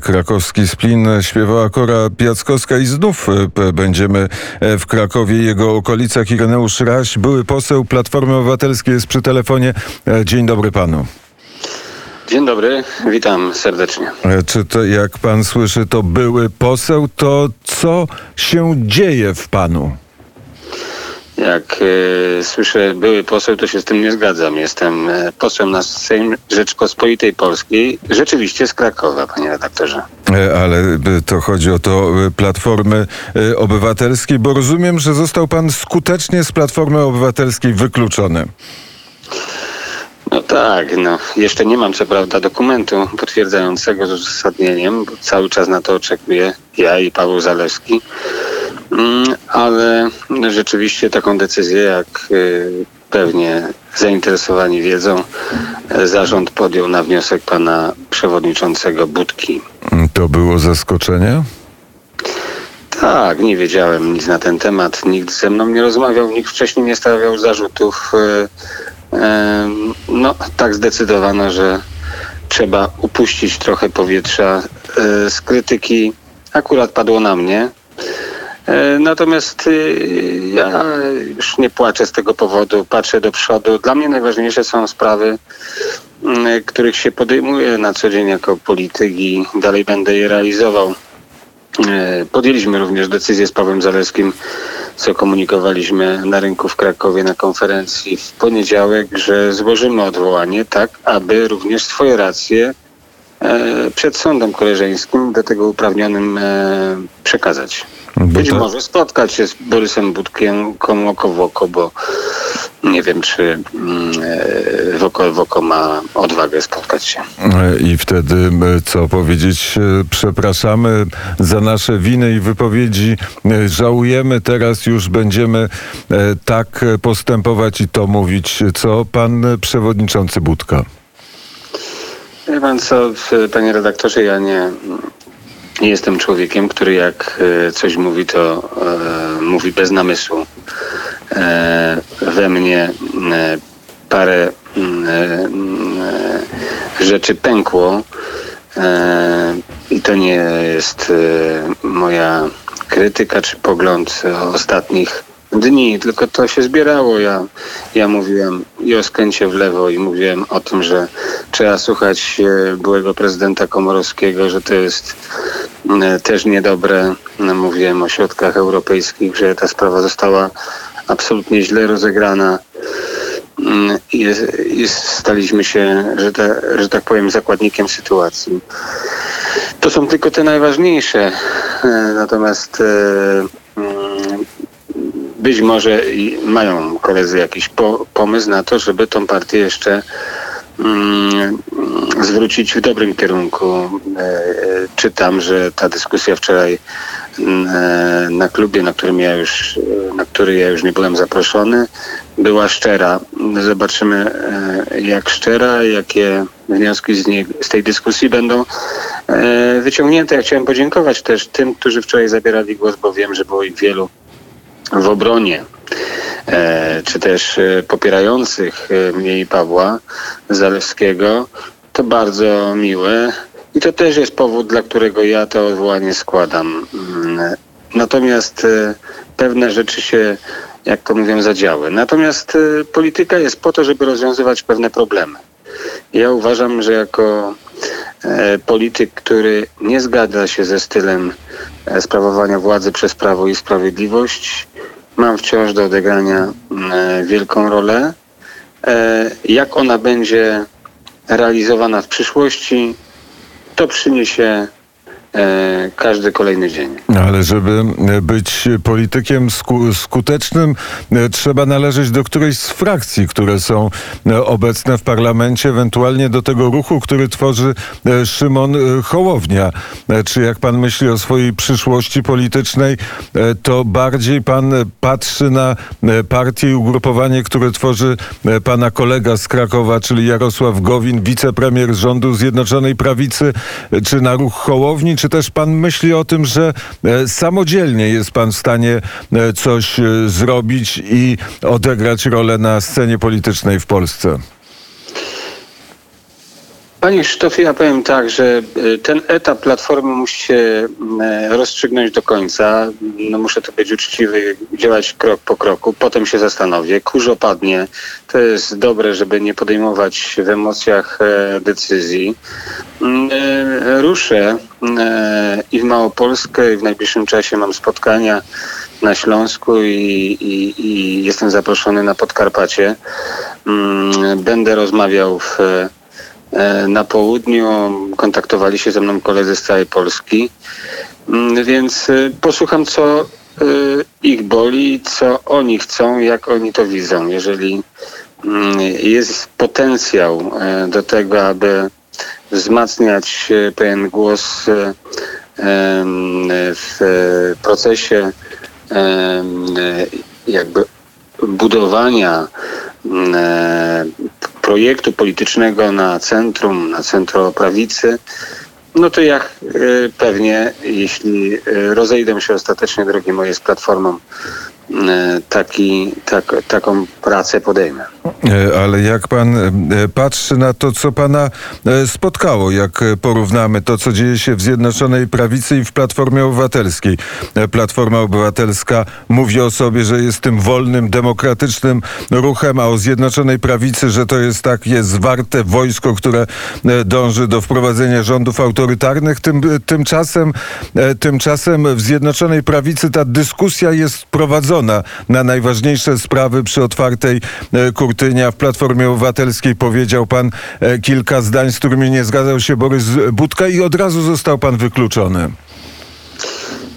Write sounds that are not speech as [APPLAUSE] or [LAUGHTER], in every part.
Krakowski Splin śpiewała Kora Piackowska i znów e, będziemy e, w Krakowie i jego okolicach. Ireneusz Raś, były poseł Platformy Obywatelskiej jest przy telefonie. E, dzień dobry panu. Dzień dobry, witam serdecznie. Czy to, jak pan słyszy, to były poseł, to co się dzieje w panu? Jak e, słyszę były poseł, to się z tym nie zgadzam. Jestem e, posłem na Sejm Rzeczpospolitej Polskiej, rzeczywiście z Krakowa, panie redaktorze. E, Ale to chodzi o to Platformy Obywatelskiej, bo rozumiem, że został pan skutecznie z Platformy Obywatelskiej wykluczony. No tak, no jeszcze nie mam co prawda dokumentu potwierdzającego z uzasadnieniem, bo cały czas na to oczekuję ja i Paweł Zalewski. Mm, ale rzeczywiście taką decyzję, jak y, pewnie zainteresowani wiedzą, e, zarząd podjął na wniosek pana przewodniczącego Budki. To było zaskoczenie? Tak, nie wiedziałem nic na ten temat, nikt ze mną nie rozmawiał, nikt wcześniej nie stawiał zarzutów. E, e, No, tak zdecydowano, że trzeba upuścić trochę powietrza z krytyki. Akurat padło na mnie. E, Natomiast y, ja już nie płaczę z tego powodu, patrzę do przodu. Dla mnie najważniejsze są sprawy, mm, których się podejmuję na co dzień jako polityk i dalej będę je realizował. E, Podjęliśmy również decyzję z Pawłem Zalewskim, co komunikowaliśmy na rynku w Krakowie na konferencji w poniedziałek, że złożymy odwołanie tak, aby również swoje racje e, przed sądem koleżeńskim do tego uprawnionym przekazać. Być to- może spotkać się z Borysem Budkiem oko w oko, bo nie wiem, czy mm, e, w oko w oko ma odwagę spotkać się. E, I wtedy e, co powiedzieć? Przepraszamy za nasze winy i wypowiedzi. Żałujemy, teraz już będziemy tak postępować i to mówić. Co pan przewodniczący Budka? Wie pan co, panie redaktorze, ja nie, nie jestem człowiekiem, który jak e, coś mówi, to e, mówi bez namysłu. E, we mnie parę mm, mm, rzeczy pękło i to nie jest moja krytyka czy pogląd ostatnich dni, tylko to się zbierało. Ja, ja mówiłem i o skręcie w lewo i mówiłem o tym, że trzeba słuchać byłego prezydenta Komorowskiego, że to jest też niedobre. No, Mówiłem o środkach europejskich, że ta sprawa została absolutnie źle rozegrana. Mm, I staliśmy się, że, że tak powiem, zakładnikiem sytuacji. To są tylko te najważniejsze. E, Natomiast e, mm, być może mają koledzy jakiś po, pomysł na to, żeby tą partię jeszcze zwrócić w dobrym kierunku. E, e, Czytam, że ta dyskusja wczoraj mm, e, na klubie, na którym ja już, na który ja już nie byłem zaproszony, była szczera. Zobaczymy, jak szczera, jakie wnioski z, niej, z tej dyskusji będą wyciągnięte. Ja chciałem podziękować też tym, którzy wczoraj zabierali głos, bo wiem, że było ich wielu w obronie, czy też e, popierających e, mnie i Pawła Zalewskiego. To bardzo miłe i to też jest powód, dla którego ja to odwołanie składam. Mm, Natomiast e, pewne rzeczy się, jak to mówią, zadziały. Natomiast e, polityka jest po to, żeby rozwiązywać pewne problemy. Ja uważam, że jako e, polityk, który nie zgadza się ze stylem e, sprawowania władzy przez Prawo i Sprawiedliwość, mam wciąż do odegrania e, wielką rolę. E, Jak ona będzie realizowana w przyszłości, to przyniesie każdy kolejny dzień. Ale żeby e, być politykiem sku, skutecznym, e, trzeba należeć do którejś z frakcji, które są e, obecne w parlamencie, ewentualnie do tego ruchu, który tworzy e, Szymon e, Hołownia. E, Czy jak pan myśli o swojej przyszłości politycznej, e, to bardziej pan e, patrzy na e, partię i ugrupowanie, które tworzy e, pana kolega z Krakowa, czyli Jarosław Gowin, wicepremier rządu Zjednoczonej Prawicy, e, czy na ruch Hołowni, czy też pan myśli o tym, że e, samodzielnie jest pan w stanie e, coś e, zrobić i odegrać rolę na scenie politycznej w Polsce? Panie Krzysztofie, ja powiem tak, że y, ten etap Platformy musi się e, rozstrzygnąć do końca. No muszę tu być uczciwy, działać krok po kroku. Potem się zastanowię. Kurz opadnie. To jest dobre, żeby nie podejmować w emocjach e, decyzji. Mm, e, Ruszę e, i w Małopolskę i w najbliższym czasie mam spotkania na Śląsku i, i, i jestem zaproszony na Podkarpacie. Mm, Będę rozmawiał w E, na południu. Kontaktowali się ze mną koledzy z całej Polski, Mm, więc e, posłucham, co e, ich boli, co oni chcą, jak oni to widzą. Jeżeli mm, jest potencjał e, do tego, aby wzmacniać e, pewien głos e, w procesie jakby budowania mm, e, projektu politycznego na centrum, na centroprawicy, no to ja e, pewnie, jeśli e, rozejdę się ostatecznie drogi moje z Platformą, taki, tak, taką pracę podejmę. E, Ale jak pan e, patrzy na to, co pana e, spotkało, jak e, porównamy to, co dzieje się w Zjednoczonej Prawicy i w Platformie Obywatelskiej. E, Platforma Obywatelska mówi o sobie, że jest tym wolnym, demokratycznym ruchem, a o Zjednoczonej Prawicy, że to jest takie zwarte wojsko, które e, dąży do wprowadzenia rządów autorytarnych. Tym, tymczasem, e, tymczasem w Zjednoczonej Prawicy ta dyskusja jest prowadzona na najważniejsze sprawy przy otwartej e, kurtynie. A W Platformie Obywatelskiej powiedział pan e, kilka zdań, z którymi nie zgadzał się Borys Budka i od razu został pan wykluczony.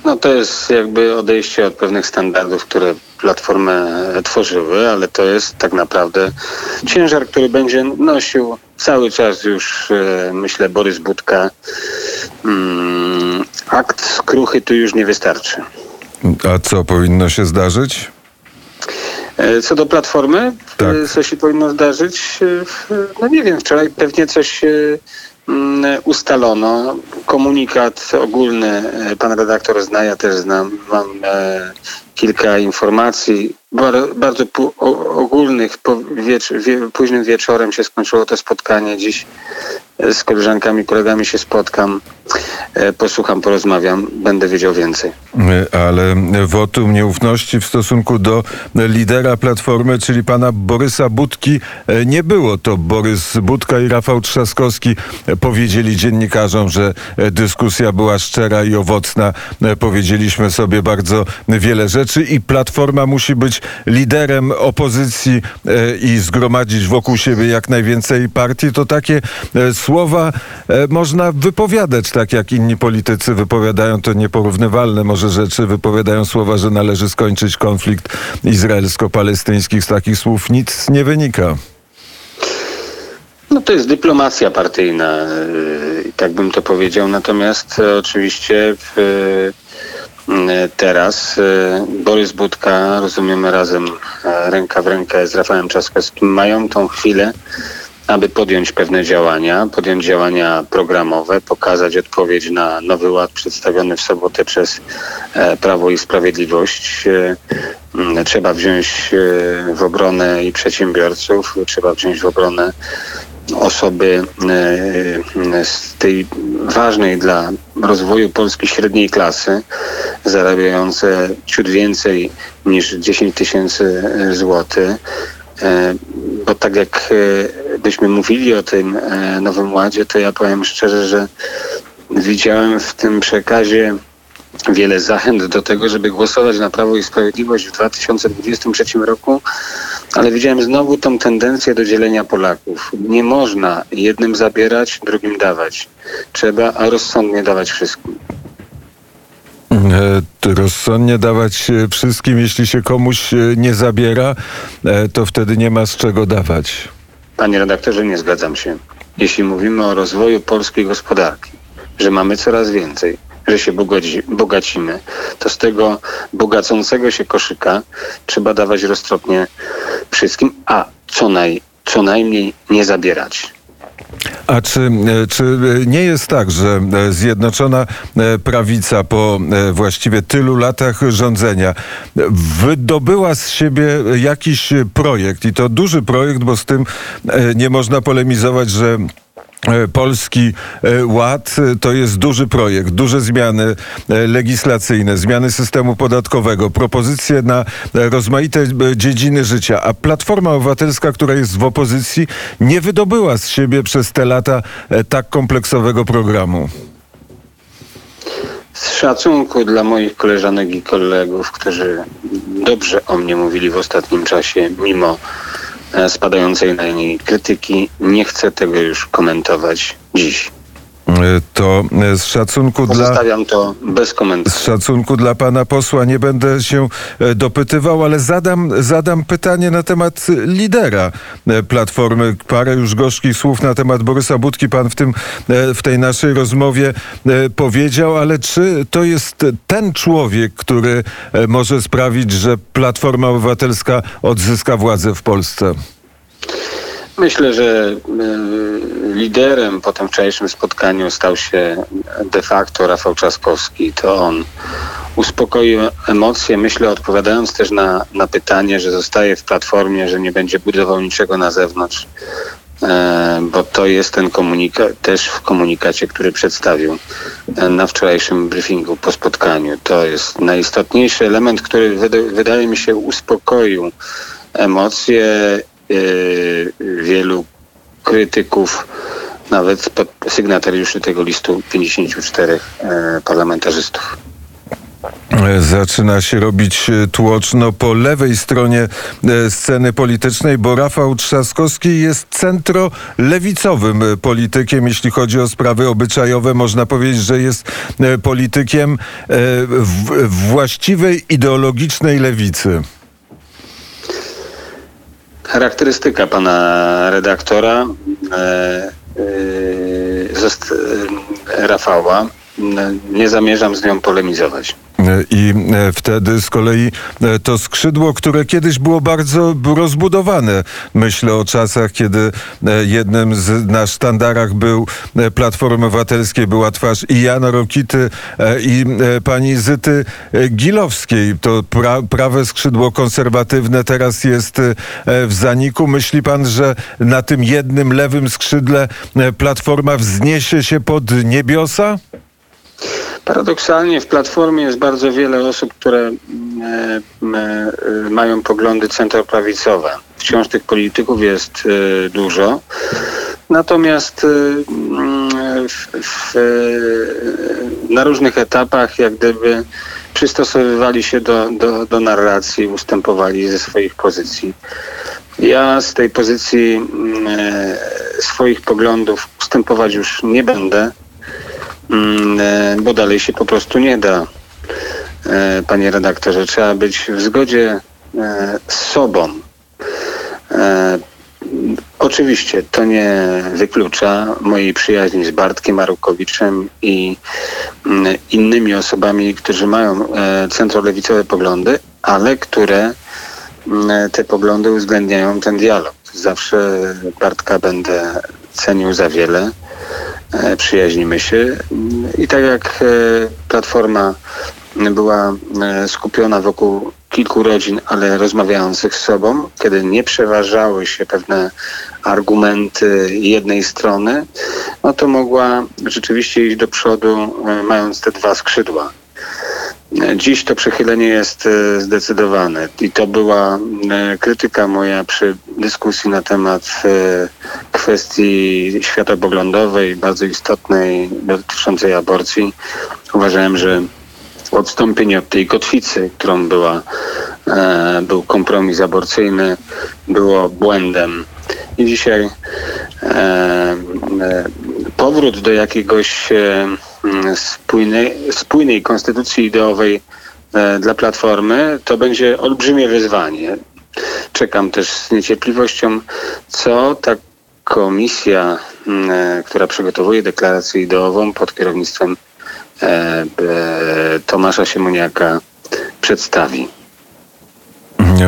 No to jest jakby odejście od pewnych standardów, które platformę e, tworzyły, ale to jest tak naprawdę ciężar, który będzie nosił cały czas już, myślę, Borys Budka. Mm, akt skruchy tu już nie wystarczy. A co powinno się zdarzyć? E, Co do Platformy, Tak. e, co się powinno zdarzyć? E, No nie wiem, wczoraj pewnie coś mm, ustalono. Komunikat ogólny pan redaktor zna, ja też znam. Mam kilka informacji bar, bardzo ogólnych. Późnym wieczorem się skończyło to spotkanie. Dziś e, z koleżankami, kolegami się spotkam. E, Posłucham, porozmawiam, będę wiedział więcej. E, Ale wotum nieufności w stosunku do lidera Platformy, czyli pana Borysa Budki, nie było. To Borys Budka i Rafał Trzaskowski powiedzieli dziennikarzom, że dyskusja była szczera i owocna. Powiedzieliśmy sobie bardzo wiele rzeczy i Platforma musi być liderem opozycji e, i zgromadzić wokół siebie jak najwięcej partii. To takie e, słowa e, można wypowiadać tak, jak inni politycy wypowiadają to nieporównywalne może rzeczy, wypowiadają słowa, że należy skończyć konflikt izraelsko-palestyński. Z takich słów nic nie wynika. No to jest dyplomacja partyjna, tak bym to powiedział. Natomiast oczywiście w, teraz e, Borys Budka, rozumiemy razem e, ręka w rękę z Rafałem Trzaskowskim, mają tą chwilę, aby podjąć pewne działania, podjąć działania programowe, pokazać odpowiedź na nowy ład przedstawiony w sobotę przez e, Prawo i Sprawiedliwość. E, Trzeba wziąć e, w obronę i przedsiębiorców, trzeba wziąć w obronę osoby e, z tej ważnej dla rozwoju Polski średniej klasy, zarabiające ciut więcej niż 10 tysięcy złotych. E, Bo tak jak e, byśmy mówili o tym e, Nowym Ładzie, to ja powiem szczerze, że widziałem w tym przekazie wiele zachęt do tego, żeby głosować na Prawo i Sprawiedliwość w 2023 roku, ale widziałem znowu tą tendencję do dzielenia Polaków. Nie można jednym zabierać, drugim dawać. Trzeba rozsądnie dawać wszystkim. E, Rozsądnie dawać wszystkim, jeśli się komuś e, nie zabiera, e, to wtedy nie ma z czego dawać. Panie redaktorze, nie zgadzam się. Jeśli mówimy o rozwoju polskiej gospodarki, że mamy coraz więcej, że się bogaci, bogacimy, to z tego bogacącego się koszyka trzeba dawać roztropnie wszystkim, a co, naj, co najmniej nie zabierać. A czy, e, czy e, nie jest tak, że e, Zjednoczona Prawica po właściwie tylu latach rządzenia wydobyła z siebie jakiś projekt i to duży projekt, bo z tym nie można polemizować, że Polski e, Ład e, to jest duży projekt, duże zmiany legislacyjne, zmiany systemu podatkowego, propozycje na rozmaite dziedziny życia, a Platforma Obywatelska, która jest w opozycji, nie wydobyła z siebie przez te lata tak kompleksowego programu. Z szacunku dla moich koleżanek i kolegów, którzy dobrze o mnie mówili w ostatnim czasie, mimo E, spadającej na niej krytyki. Nie chcę tego już komentować dziś. E, to e, z szacunku dla. Zostawiam to bez komentarzy. Z szacunku dla pana posła nie będę się dopytywał, ale zadam, zadam pytanie na temat lidera Platformy. Parę już gorzkich słów na temat Borysa Budki pan w, tym, w tej naszej rozmowie powiedział, ale czy to jest ten człowiek, który może sprawić, że Platforma Obywatelska odzyska władzę w Polsce? Myślę, że e, liderem po tym wczorajszym spotkaniu stał się de facto Rafał Trzaskowski. To on uspokoił emocje, myślę, odpowiadając też na, na pytanie, że zostaje w platformie, że nie będzie budował niczego na zewnątrz, e, bo to jest ten komunikat, też w komunikacie, który przedstawił e, na wczorajszym briefingu po spotkaniu. To jest najistotniejszy element, który wydaje mi się uspokoił emocje Y, wielu krytyków, nawet sygnatariuszy tego listu 54 e, parlamentarzystów. Zaczyna się robić e, tłoczno po lewej stronie sceny politycznej, bo Rafał Trzaskowski jest centrolewicowym politykiem, jeśli chodzi o sprawy obyczajowe. Można powiedzieć, że jest politykiem właściwej ideologicznej lewicy. Charakterystyka pana redaktora e, e, e, Rafała. Nie zamierzam z nią polemizować. I e, wtedy z kolei e, to skrzydło, które kiedyś było bardzo rozbudowane. Myślę o czasach, kiedy e, jednym z na sztandarach był Platformy Obywatelskiej była twarz i Jana Rokity i pani Zyty Gilowskiej. To pra, prawe skrzydło konserwatywne teraz jest w zaniku. Myśli pan, że na tym jednym lewym skrzydle Platforma wzniesie się pod niebiosa? Paradoksalnie w Platformie jest bardzo wiele osób, które e, e, mają poglądy centroprawicowe. Wciąż tych polityków jest e, dużo. Natomiast w, w, na różnych etapach jak gdyby przystosowywali się do, do, do narracji, ustępowali ze swoich pozycji. Ja z tej pozycji swoich poglądów ustępować już nie będę. Mm, e, bo dalej się po prostu nie da. E, panie redaktorze, trzeba być w zgodzie e, z sobą. Oczywiście to nie wyklucza mojej przyjaźni z Bartkiem Marukowiczem i mm, innymi osobami, którzy mają centrolewicowe poglądy, ale które mm, te poglądy uwzględniają ten dialog. Zawsze Bartka będę cenił za wiele. E, przyjaźnimy się. I tak jak e, Platforma była e, skupiona wokół kilku rodzin, ale rozmawiających z sobą, kiedy nie przeważały się pewne argumenty jednej strony, no to mogła rzeczywiście iść do przodu, mając te dwa skrzydła. Dziś to przechylenie jest e, zdecydowane i to była e, krytyka moja przy dyskusji na temat e, kwestii światopoglądowej, bardzo istotnej dotyczącej aborcji. Uważałem, że odstąpienie od tej kotwicy, którą była, był kompromis aborcyjny, było błędem. I dzisiaj powrót do jakiegoś spójnej, spójnej konstytucji ideowej e, dla Platformy, to będzie olbrzymie wyzwanie. Czekam też z niecierpliwością, co ta komisja, mm, e, która przygotowuje deklarację ideową pod kierownictwem e, Tomasza Siemoniaka przedstawi.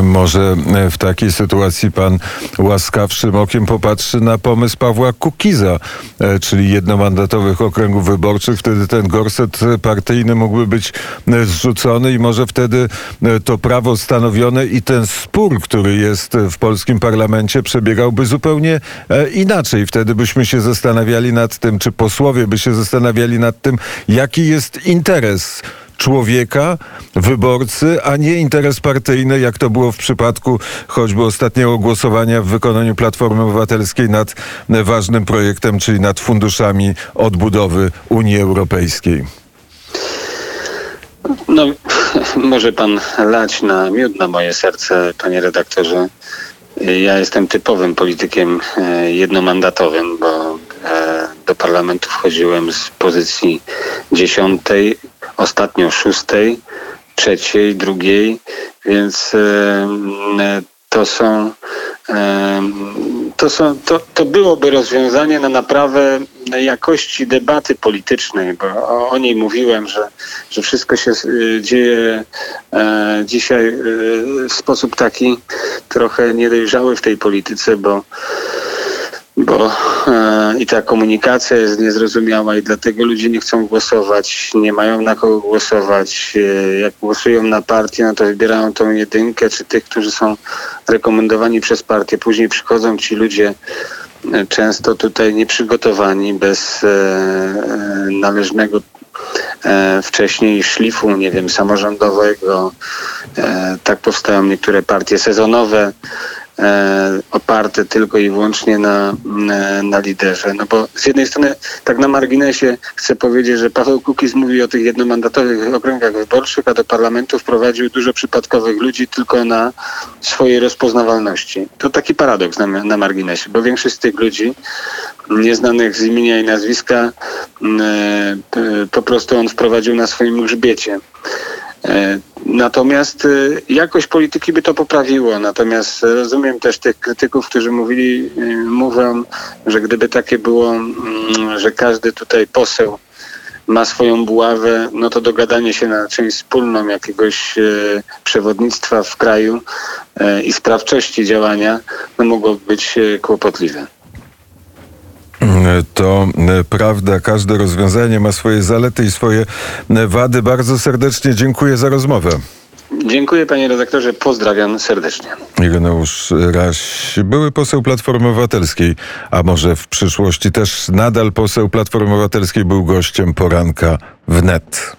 Może w takiej sytuacji pan łaskawszym okiem popatrzy na pomysł Pawła Kukiza, e, czyli jednomandatowych okręgów wyborczych. Wtedy ten gorset partyjny mógłby być e, zrzucony i może wtedy e, to prawo stanowione i ten spór, który jest w polskim parlamencie przebiegałby zupełnie inaczej. Wtedy byśmy się zastanawiali nad tym, czy posłowie by się zastanawiali nad tym, jaki jest interes człowieka, wyborcy, a nie interes partyjny, jak to było w przypadku choćby ostatniego głosowania w wykonaniu Platformy Obywatelskiej nad ważnym projektem, czyli nad funduszami odbudowy Unii Europejskiej. No, [LAUGHS] może pan lać na miód na moje serce, panie redaktorze. Ja jestem typowym politykiem e, jednomandatowym, bo e, do parlamentu wchodziłem z pozycji dziesiątej, ostatnio szóstej, trzeciej, drugiej, więc to są to, są, to, to byłoby rozwiązanie na naprawę jakości debaty politycznej, bo o, o niej mówiłem, że, że wszystko się dzieje e, dzisiaj e, w sposób taki trochę niedojrzały w tej polityce, bo bo e, i ta komunikacja jest niezrozumiała i dlatego ludzie nie chcą głosować, nie mają na kogo głosować. E, jak głosują na partię, no to wybierają tą jedynkę, czy tych, którzy są rekomendowani przez partię. Później przychodzą ci ludzie e, często tutaj nieprzygotowani, bez e, e należnego e, wcześniej szlifu, nie wiem, samorządowego. Tak powstają niektóre partie sezonowe. E, oparte tylko i wyłącznie na, na, na, liderze. No bo z jednej strony, tak na marginesie chcę powiedzieć, że Paweł Kukiz mówi o tych jednomandatowych okręgach wyborczych, a do parlamentu wprowadził dużo przypadkowych ludzi tylko na swojej rozpoznawalności. To taki paradoks na, na marginesie, bo większość z tych ludzi nieznanych z imienia i nazwiska e, po prostu on wprowadził na swoim grzbiecie. E, natomiast e, jakość polityki by to poprawiło. Natomiast rozumiem też tych krytyków, którzy mówili, e, mówią, że gdyby takie było, mm, że każdy tutaj poseł ma swoją buławę, no to dogadanie się na część wspólną jakiegoś przewodnictwa w kraju i sprawczości działania no mogłoby być kłopotliwe. To e, prawda, każde rozwiązanie ma swoje zalety i swoje e, wady. Bardzo serdecznie dziękuję za rozmowę. Dziękuję panie redaktorze, pozdrawiam serdecznie. Ireneusz Raś, były poseł Platformy Obywatelskiej, a może w przyszłości też nadal poseł Platformy Obywatelskiej był gościem poranka w net.